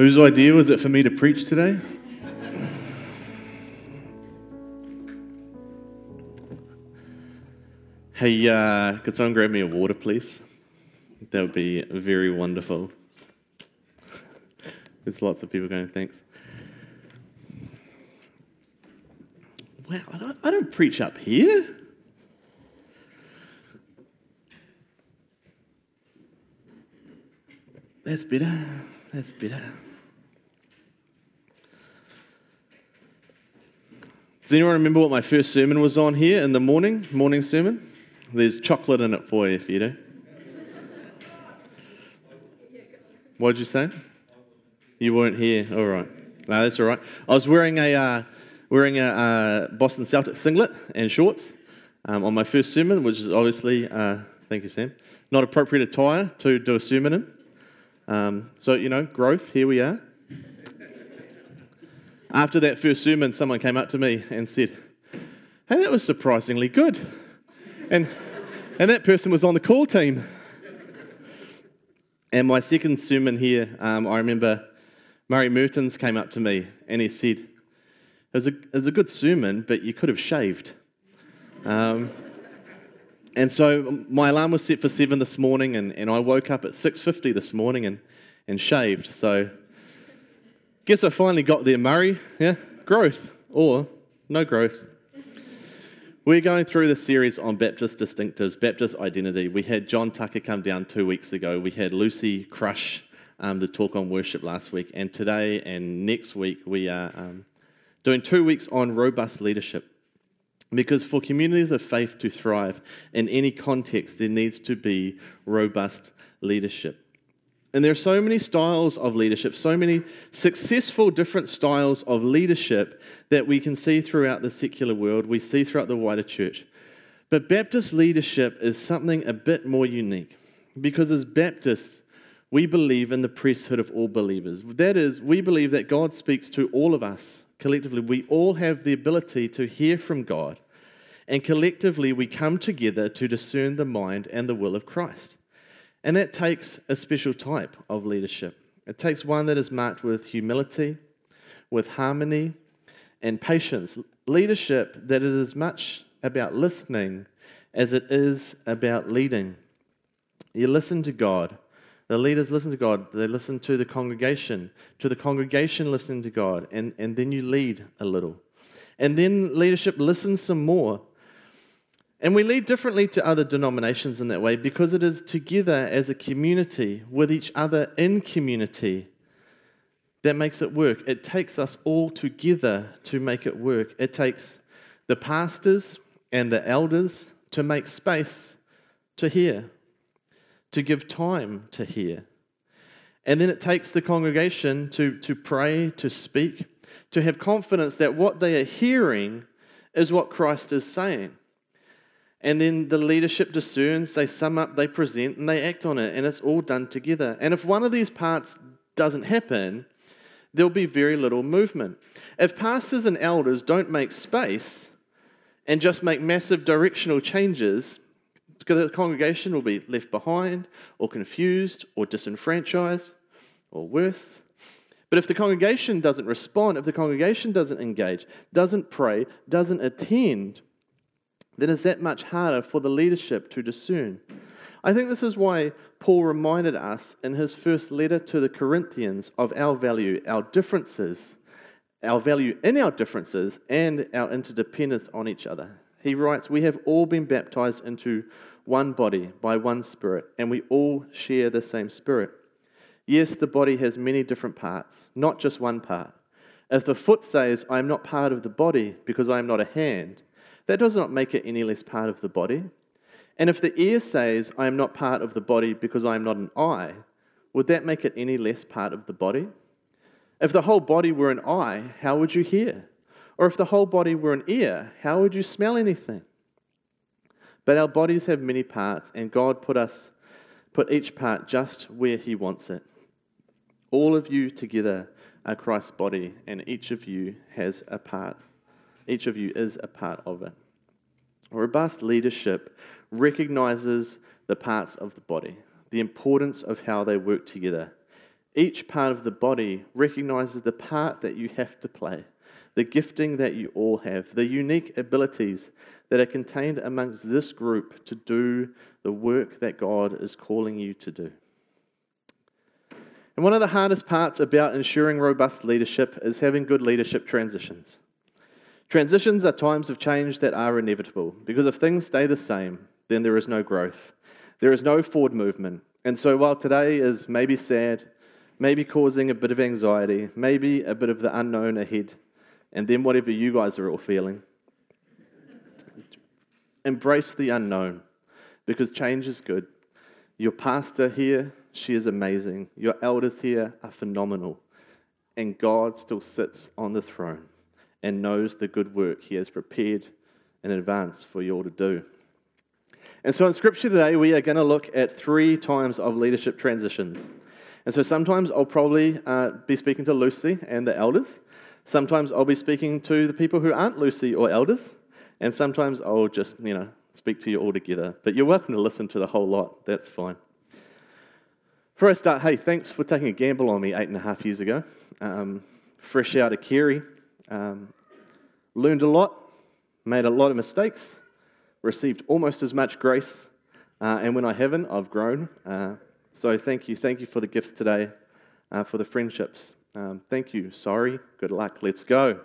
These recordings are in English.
Whose idea was it for me to preach today? hey, uh, could someone grab me a water, please? That would be very wonderful. There's lots of people going, thanks. Wow, I don't, I don't preach up here. That's better. That's better. Does anyone remember what my first sermon was on here in the morning, morning sermon? There's chocolate in it for you if you do. What did you say? You weren't here. All right. No, that's all right. I was wearing a uh, wearing a uh, Boston Celtics singlet and shorts um, on my first sermon, which is obviously, uh, thank you, Sam, not appropriate attire to do a sermon in. Um, so you know, growth. Here we are. After that first sermon, someone came up to me and said, Hey, that was surprisingly good. And, and that person was on the call team. And my second sermon here, um, I remember Murray Mertens came up to me and he said, It was a, it was a good sermon, but you could have shaved. Um, and so my alarm was set for 7 this morning, and, and I woke up at 6.50 this morning and, and shaved. So Guess I finally got there, Murray. Yeah, growth or no growth. We're going through the series on Baptist distinctives, Baptist identity. We had John Tucker come down two weeks ago. We had Lucy Crush, um, the talk on worship last week. And today and next week, we are um, doing two weeks on robust leadership. Because for communities of faith to thrive in any context, there needs to be robust leadership. And there are so many styles of leadership, so many successful different styles of leadership that we can see throughout the secular world, we see throughout the wider church. But Baptist leadership is something a bit more unique because as Baptists, we believe in the priesthood of all believers. That is, we believe that God speaks to all of us collectively. We all have the ability to hear from God, and collectively we come together to discern the mind and the will of Christ. And that takes a special type of leadership. It takes one that is marked with humility, with harmony, and patience. Leadership that it is much about listening as it is about leading. You listen to God. The leaders listen to God. They listen to the congregation, to the congregation listening to God, and, and then you lead a little. And then leadership listens some more and we lead differently to other denominations in that way because it is together as a community with each other in community that makes it work. It takes us all together to make it work. It takes the pastors and the elders to make space to hear, to give time to hear. And then it takes the congregation to, to pray, to speak, to have confidence that what they are hearing is what Christ is saying. And then the leadership discerns, they sum up, they present, and they act on it, and it's all done together. And if one of these parts doesn't happen, there'll be very little movement. If pastors and elders don't make space and just make massive directional changes, because the congregation will be left behind, or confused, or disenfranchised, or worse. But if the congregation doesn't respond, if the congregation doesn't engage, doesn't pray, doesn't attend, then it's that much harder for the leadership to discern. I think this is why Paul reminded us in his first letter to the Corinthians of our value, our differences, our value in our differences, and our interdependence on each other. He writes, We have all been baptized into one body by one Spirit, and we all share the same Spirit. Yes, the body has many different parts, not just one part. If the foot says, I am not part of the body because I am not a hand, that does not make it any less part of the body. And if the ear says, I am not part of the body because I am not an eye, would that make it any less part of the body? If the whole body were an eye, how would you hear? Or if the whole body were an ear, how would you smell anything? But our bodies have many parts, and God put us put each part just where he wants it. All of you together are Christ's body, and each of you has a part. Each of you is a part of it. Robust leadership recognizes the parts of the body, the importance of how they work together, Each part of the body recognizes the part that you have to play, the gifting that you all have, the unique abilities that are contained amongst this group to do the work that God is calling you to do. And one of the hardest parts about ensuring robust leadership is having good leadership transitions. Transitions are times of change that are inevitable because if things stay the same, then there is no growth. There is no forward movement. And so while today is maybe sad, maybe causing a bit of anxiety, maybe a bit of the unknown ahead, and then whatever you guys are all feeling, embrace the unknown because change is good. Your pastor here, she is amazing. Your elders here are phenomenal. And God still sits on the throne and knows the good work He has prepared in advance for you all to do. And so in Scripture today, we are going to look at three times of leadership transitions. And so sometimes I'll probably uh, be speaking to Lucy and the elders. Sometimes I'll be speaking to the people who aren't Lucy or elders. And sometimes I'll just, you know, speak to you all together. But you're welcome to listen to the whole lot. That's fine. Before I start, hey, thanks for taking a gamble on me eight and a half years ago. Um, fresh out of Carey, um, learned a lot, made a lot of mistakes, received almost as much grace, uh, and when I haven't, I've grown. Uh, so thank you. Thank you for the gifts today, uh, for the friendships. Um, thank you. Sorry. Good luck. Let's go.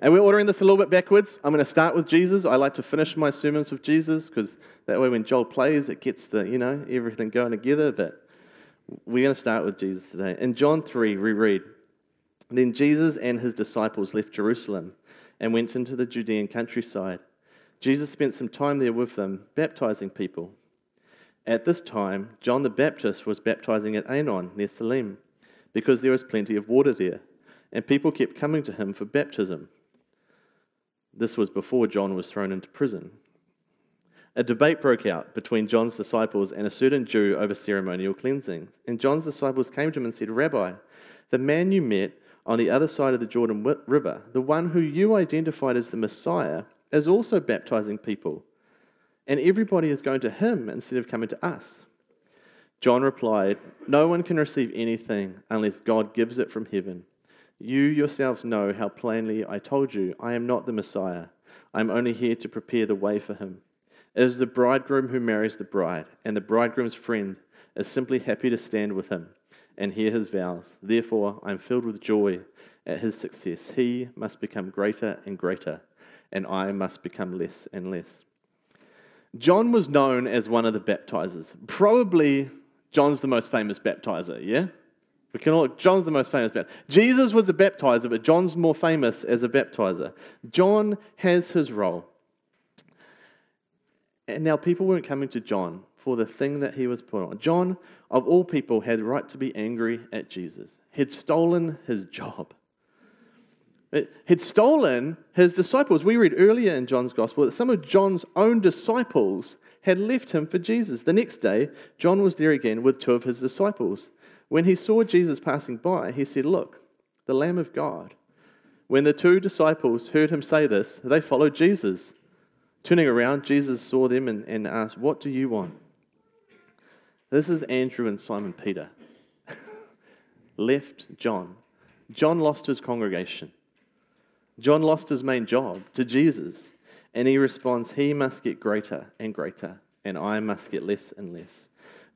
And we're ordering this a little bit backwards. I'm going to start with Jesus. I like to finish my sermons with Jesus because that way when Joel plays, it gets the, you know, everything going together. But we're going to start with Jesus today. In John 3, we read, Then Jesus and his disciples left Jerusalem and went into the Judean countryside. Jesus spent some time there with them, baptizing people. At this time, John the Baptist was baptizing at Aenon near Salim, because there was plenty of water there, and people kept coming to him for baptism. This was before John was thrown into prison. A debate broke out between John's disciples and a certain Jew over ceremonial cleansings. And John's disciples came to him and said, Rabbi, the man you met on the other side of the Jordan River, the one who you identified as the Messiah, is also baptizing people, and everybody is going to him instead of coming to us. John replied, No one can receive anything unless God gives it from heaven. You yourselves know how plainly I told you, I am not the Messiah. I am only here to prepare the way for him. It is the bridegroom who marries the bride, and the bridegroom's friend is simply happy to stand with him and hear his vows. Therefore, I am filled with joy at his success. He must become greater and greater and I must become less and less. John was known as one of the baptizers. Probably John's the most famous baptizer, yeah? We can all, John's the most famous baptizer. Jesus was a baptizer, but John's more famous as a baptizer. John has his role. And now people weren't coming to John for the thing that he was put on. John, of all people, had right to be angry at Jesus. He'd stolen his job had stolen his disciples. We read earlier in John's gospel that some of John's own disciples had left him for Jesus. The next day, John was there again with two of his disciples. When he saw Jesus passing by, he said, Look, the Lamb of God. When the two disciples heard him say this, they followed Jesus. Turning around, Jesus saw them and, and asked, What do you want? This is Andrew and Simon Peter. Left John. John lost his congregation. John lost his main job to Jesus, and he responds, He must get greater and greater, and I must get less and less.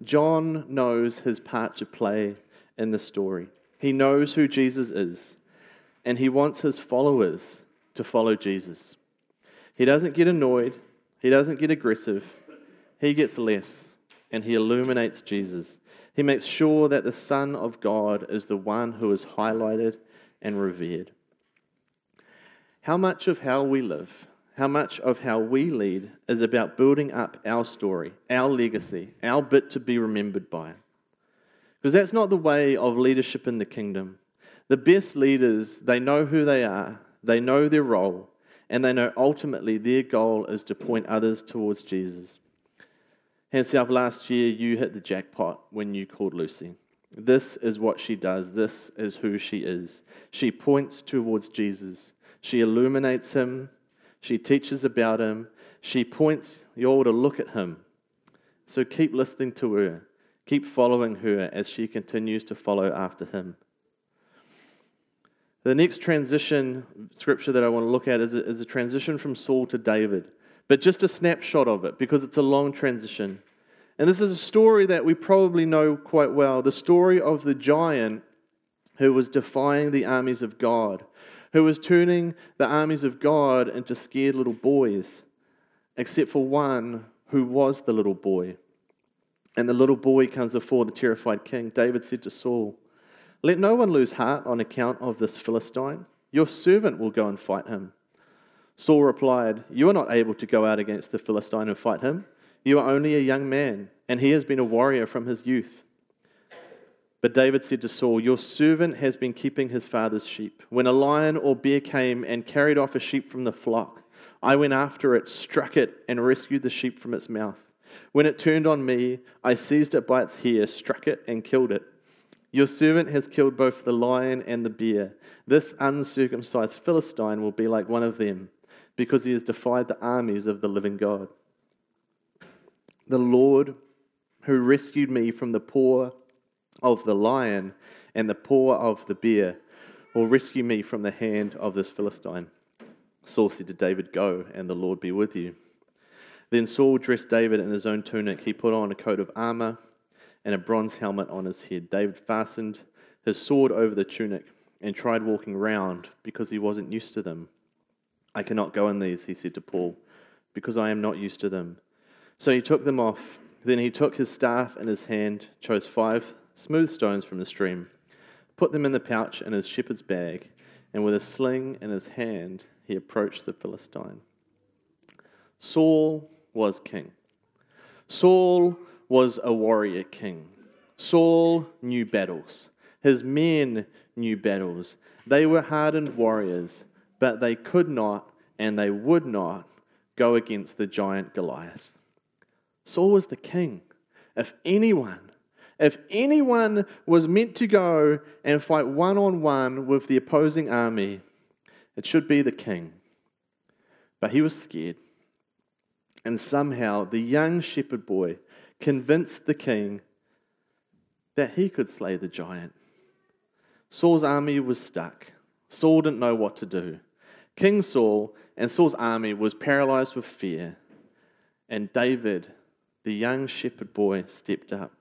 John knows his part to play in the story. He knows who Jesus is, and he wants his followers to follow Jesus. He doesn't get annoyed, he doesn't get aggressive, he gets less, and he illuminates Jesus. He makes sure that the Son of God is the one who is highlighted and revered. How much of how we live, how much of how we lead is about building up our story, our legacy, our bit to be remembered by? Because that's not the way of leadership in the kingdom. The best leaders, they know who they are, they know their role, and they know ultimately their goal is to point others towards Jesus. Ham South, last year you hit the jackpot when you called Lucy. This is what she does. This is who she is. She points towards Jesus. She illuminates him. She teaches about him. She points you all to look at him. So keep listening to her. Keep following her as she continues to follow after him. The next transition scripture that I want to look at is a, is a transition from Saul to David, but just a snapshot of it because it's a long transition. And this is a story that we probably know quite well the story of the giant who was defying the armies of God, who was turning the armies of God into scared little boys, except for one who was the little boy. And the little boy comes before the terrified king. David said to Saul, Let no one lose heart on account of this Philistine. Your servant will go and fight him. Saul replied, You are not able to go out against the Philistine and fight him. You are only a young man, and he has been a warrior from his youth. But David said to Saul, Your servant has been keeping his father's sheep. When a lion or bear came and carried off a sheep from the flock, I went after it, struck it, and rescued the sheep from its mouth. When it turned on me, I seized it by its hair, struck it, and killed it. Your servant has killed both the lion and the bear. This uncircumcised Philistine will be like one of them, because he has defied the armies of the living God. The Lord, who rescued me from the paw of the lion and the paw of the bear, will rescue me from the hand of this Philistine. Saul said to David, Go, and the Lord be with you. Then Saul dressed David in his own tunic. He put on a coat of armor and a bronze helmet on his head. David fastened his sword over the tunic and tried walking round because he wasn't used to them. I cannot go in these, he said to Paul, because I am not used to them. So he took them off. Then he took his staff in his hand, chose five smooth stones from the stream, put them in the pouch in his shepherd's bag, and with a sling in his hand, he approached the Philistine. Saul was king. Saul was a warrior king. Saul knew battles. His men knew battles. They were hardened warriors, but they could not and they would not go against the giant Goliath. Saul was the king. If anyone, if anyone was meant to go and fight one on one with the opposing army, it should be the king. But he was scared. And somehow the young shepherd boy convinced the king that he could slay the giant. Saul's army was stuck. Saul didn't know what to do. King Saul and Saul's army was paralyzed with fear. And David, the young shepherd boy, stepped up.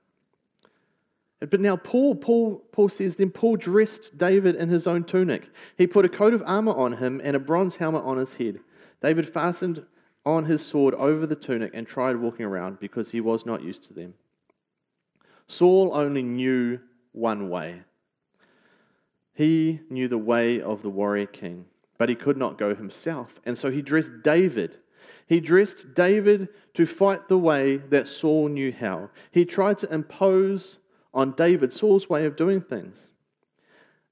But now Paul, Paul, Paul says, then Paul dressed David in his own tunic. He put a coat of armor on him and a bronze helmet on his head. David fastened on his sword over the tunic and tried walking around because he was not used to them. Saul only knew one way. He knew the way of the warrior king, but he could not go himself. And so he dressed David. He dressed David to fight the way that Saul knew how. He tried to impose on David Saul's way of doing things.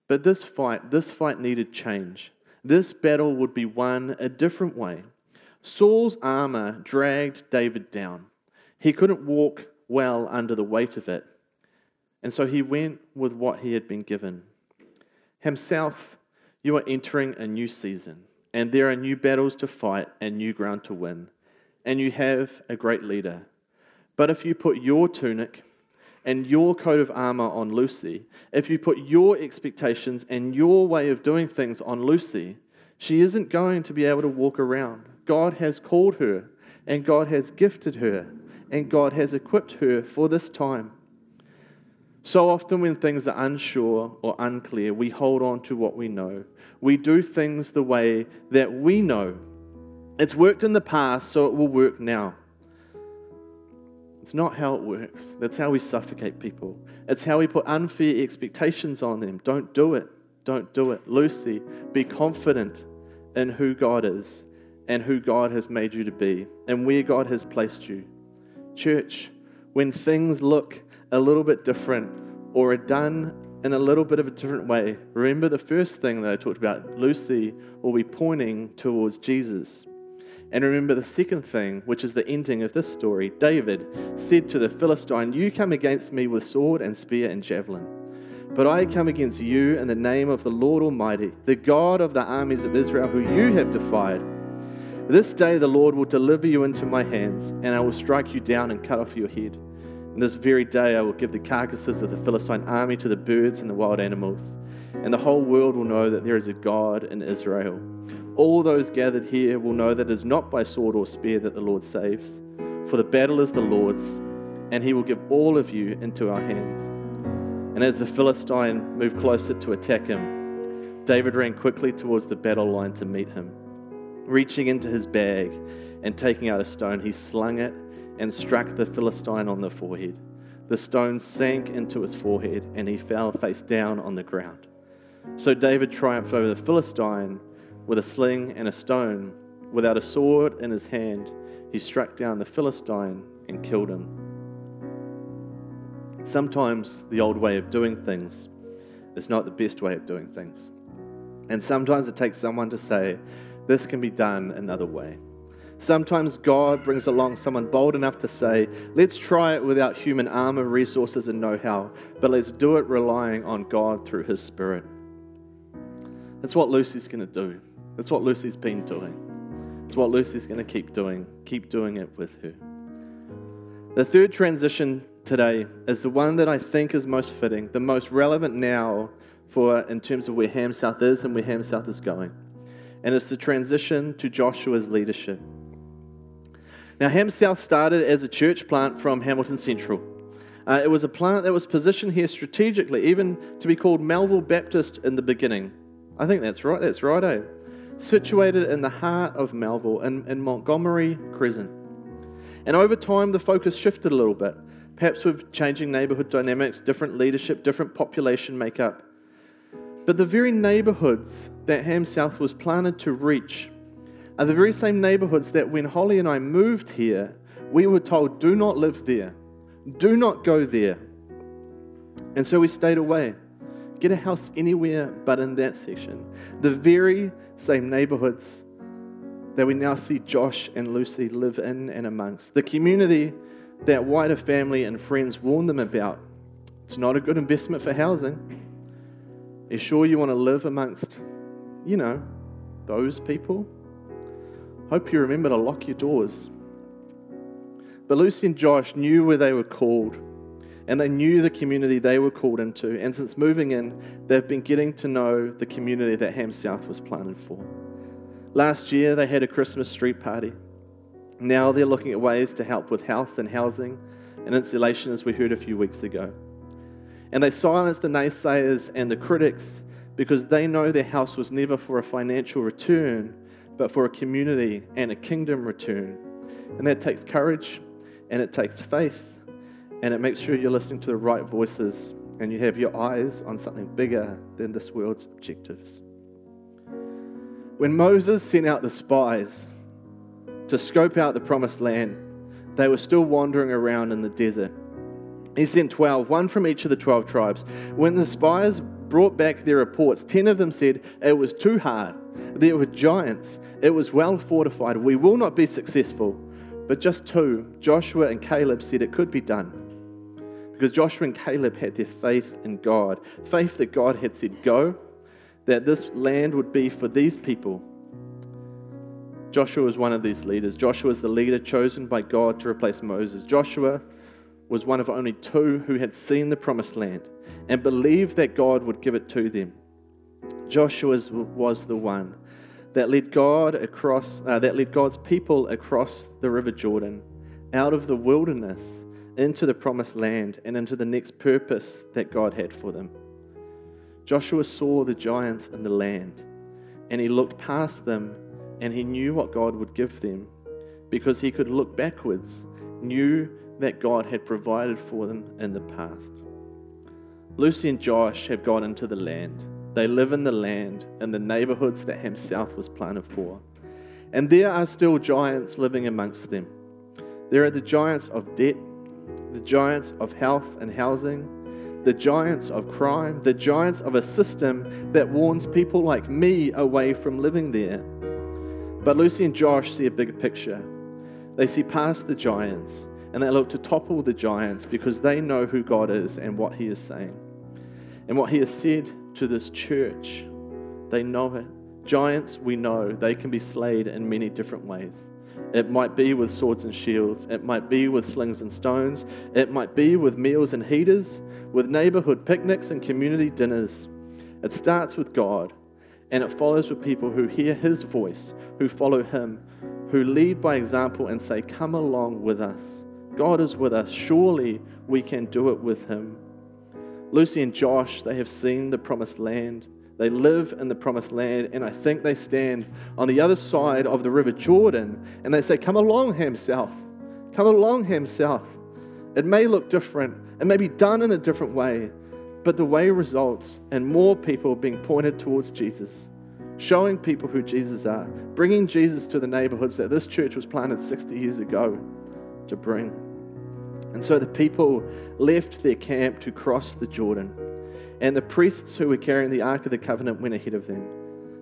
But this fight, this fight needed change. This battle would be won a different way. Saul's armor dragged David down. He couldn't walk well under the weight of it. And so he went with what he had been given. Ham South, you are entering a new season, and there are new battles to fight and new ground to win, and you have a great leader. But if you put your tunic and your coat of armor on Lucy, if you put your expectations and your way of doing things on Lucy, she isn't going to be able to walk around. God has called her, and God has gifted her, and God has equipped her for this time. So often, when things are unsure or unclear, we hold on to what we know. We do things the way that we know. It's worked in the past, so it will work now. It's not how it works. That's how we suffocate people. It's how we put unfair expectations on them. Don't do it. Don't do it. Lucy, be confident in who God is and who God has made you to be and where God has placed you. Church, when things look a little bit different or are done in a little bit of a different way, remember the first thing that I talked about Lucy will be pointing towards Jesus. And remember the second thing, which is the ending of this story David said to the Philistine, You come against me with sword and spear and javelin. But I come against you in the name of the Lord Almighty, the God of the armies of Israel, who you have defied. This day the Lord will deliver you into my hands, and I will strike you down and cut off your head. In this very day I will give the carcasses of the Philistine army to the birds and the wild animals, and the whole world will know that there is a God in Israel. All those gathered here will know that it is not by sword or spear that the Lord saves, for the battle is the Lord's, and he will give all of you into our hands. And as the Philistine moved closer to attack him, David ran quickly towards the battle line to meet him. Reaching into his bag and taking out a stone, he slung it and struck the Philistine on the forehead. The stone sank into his forehead, and he fell face down on the ground. So David triumphed over the Philistine with a sling and a stone. Without a sword in his hand, he struck down the Philistine and killed him. Sometimes the old way of doing things is not the best way of doing things. And sometimes it takes someone to say, This can be done another way. Sometimes God brings along someone bold enough to say, let's try it without human armor, resources, and know how, but let's do it relying on God through His Spirit. That's what Lucy's going to do. That's what Lucy's been doing. It's what Lucy's going to keep doing. Keep doing it with her. The third transition today is the one that I think is most fitting, the most relevant now for in terms of where Ham South is and where Ham South is going. And it's the transition to Joshua's leadership. Now, Ham South started as a church plant from Hamilton Central. Uh, it was a plant that was positioned here strategically, even to be called Melville Baptist in the beginning. I think that's right, that's right, eh? Situated in the heart of Melville in, in Montgomery Crescent. And over time, the focus shifted a little bit, perhaps with changing neighborhood dynamics, different leadership, different population makeup. But the very neighborhoods that Ham South was planted to reach are the very same neighborhoods that when Holly and I moved here, we were told, do not live there, do not go there. And so we stayed away. Get a house anywhere but in that section. The very same neighborhoods that we now see Josh and Lucy live in and amongst. The community that wider family and friends warn them about. It's not a good investment for housing. Are sure you want to live amongst, you know, those people? Hope you remember to lock your doors. But Lucy and Josh knew where they were called, and they knew the community they were called into. And since moving in, they've been getting to know the community that Ham South was planted for. Last year, they had a Christmas street party. Now they're looking at ways to help with health and housing and insulation, as we heard a few weeks ago. And they silenced the naysayers and the critics because they know their house was never for a financial return, but for a community and a kingdom return. And that takes courage and it takes faith and it makes sure you're listening to the right voices and you have your eyes on something bigger than this world's objectives. When Moses sent out the spies to scope out the promised land, they were still wandering around in the desert. He sent 12, one from each of the 12 tribes. When the spies brought back their reports, 10 of them said it was too hard there were giants. It was well fortified. We will not be successful. But just two, Joshua and Caleb, said it could be done. Because Joshua and Caleb had their faith in God, faith that God had said, Go, that this land would be for these people. Joshua was one of these leaders. Joshua was the leader chosen by God to replace Moses. Joshua was one of only two who had seen the promised land and believed that God would give it to them. Joshua was the one that led God across, uh, that led God's people across the River Jordan, out of the wilderness into the promised land and into the next purpose that God had for them. Joshua saw the giants in the land, and he looked past them, and he knew what God would give them because he could look backwards, knew that God had provided for them in the past. Lucy and Josh have gone into the land they live in the land, in the neighborhoods that Ham South was planted for. And there are still giants living amongst them. There are the giants of debt, the giants of health and housing, the giants of crime, the giants of a system that warns people like me away from living there. But Lucy and Josh see a bigger picture. They see past the giants and they look to topple the giants because they know who God is and what He is saying. And what He has said to this church. They know it. Giants, we know, they can be slayed in many different ways. It might be with swords and shields. It might be with slings and stones. It might be with meals and heaters, with neighborhood picnics and community dinners. It starts with God, and it follows with people who hear His voice, who follow Him, who lead by example and say, Come along with us. God is with us. Surely we can do it with Him. Lucy and Josh, they have seen the promised land. They live in the promised land, and I think they stand on the other side of the river Jordan and they say, Come along, Ham South. Come along, Ham South. It may look different, it may be done in a different way, but the way results in more people being pointed towards Jesus, showing people who Jesus are, bringing Jesus to the neighborhoods that this church was planted 60 years ago to bring. And so the people left their camp to cross the Jordan. And the priests who were carrying the Ark of the Covenant went ahead of them.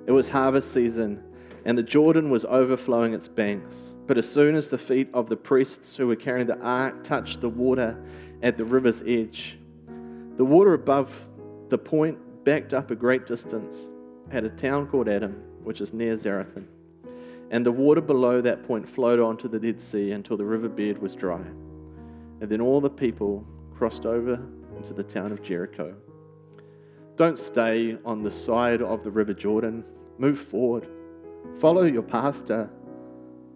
It was harvest season, and the Jordan was overflowing its banks. But as soon as the feet of the priests who were carrying the ark touched the water at the river's edge, the water above the point backed up a great distance at a town called Adam, which is near Zarethan. And the water below that point flowed onto the Dead Sea until the riverbed was dry. And then all the people crossed over into the town of Jericho. Don't stay on the side of the River Jordan. Move forward. Follow your pastor.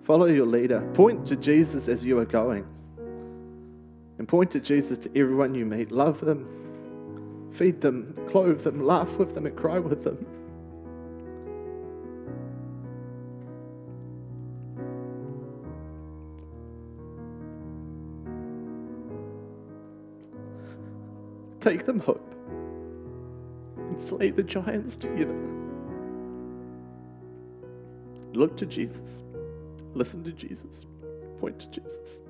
Follow your leader. Point to Jesus as you are going. And point to Jesus to everyone you meet. Love them. Feed them. Clothe them. Laugh with them and cry with them. Take them home and slay the giants together. Look to Jesus. Listen to Jesus. Point to Jesus.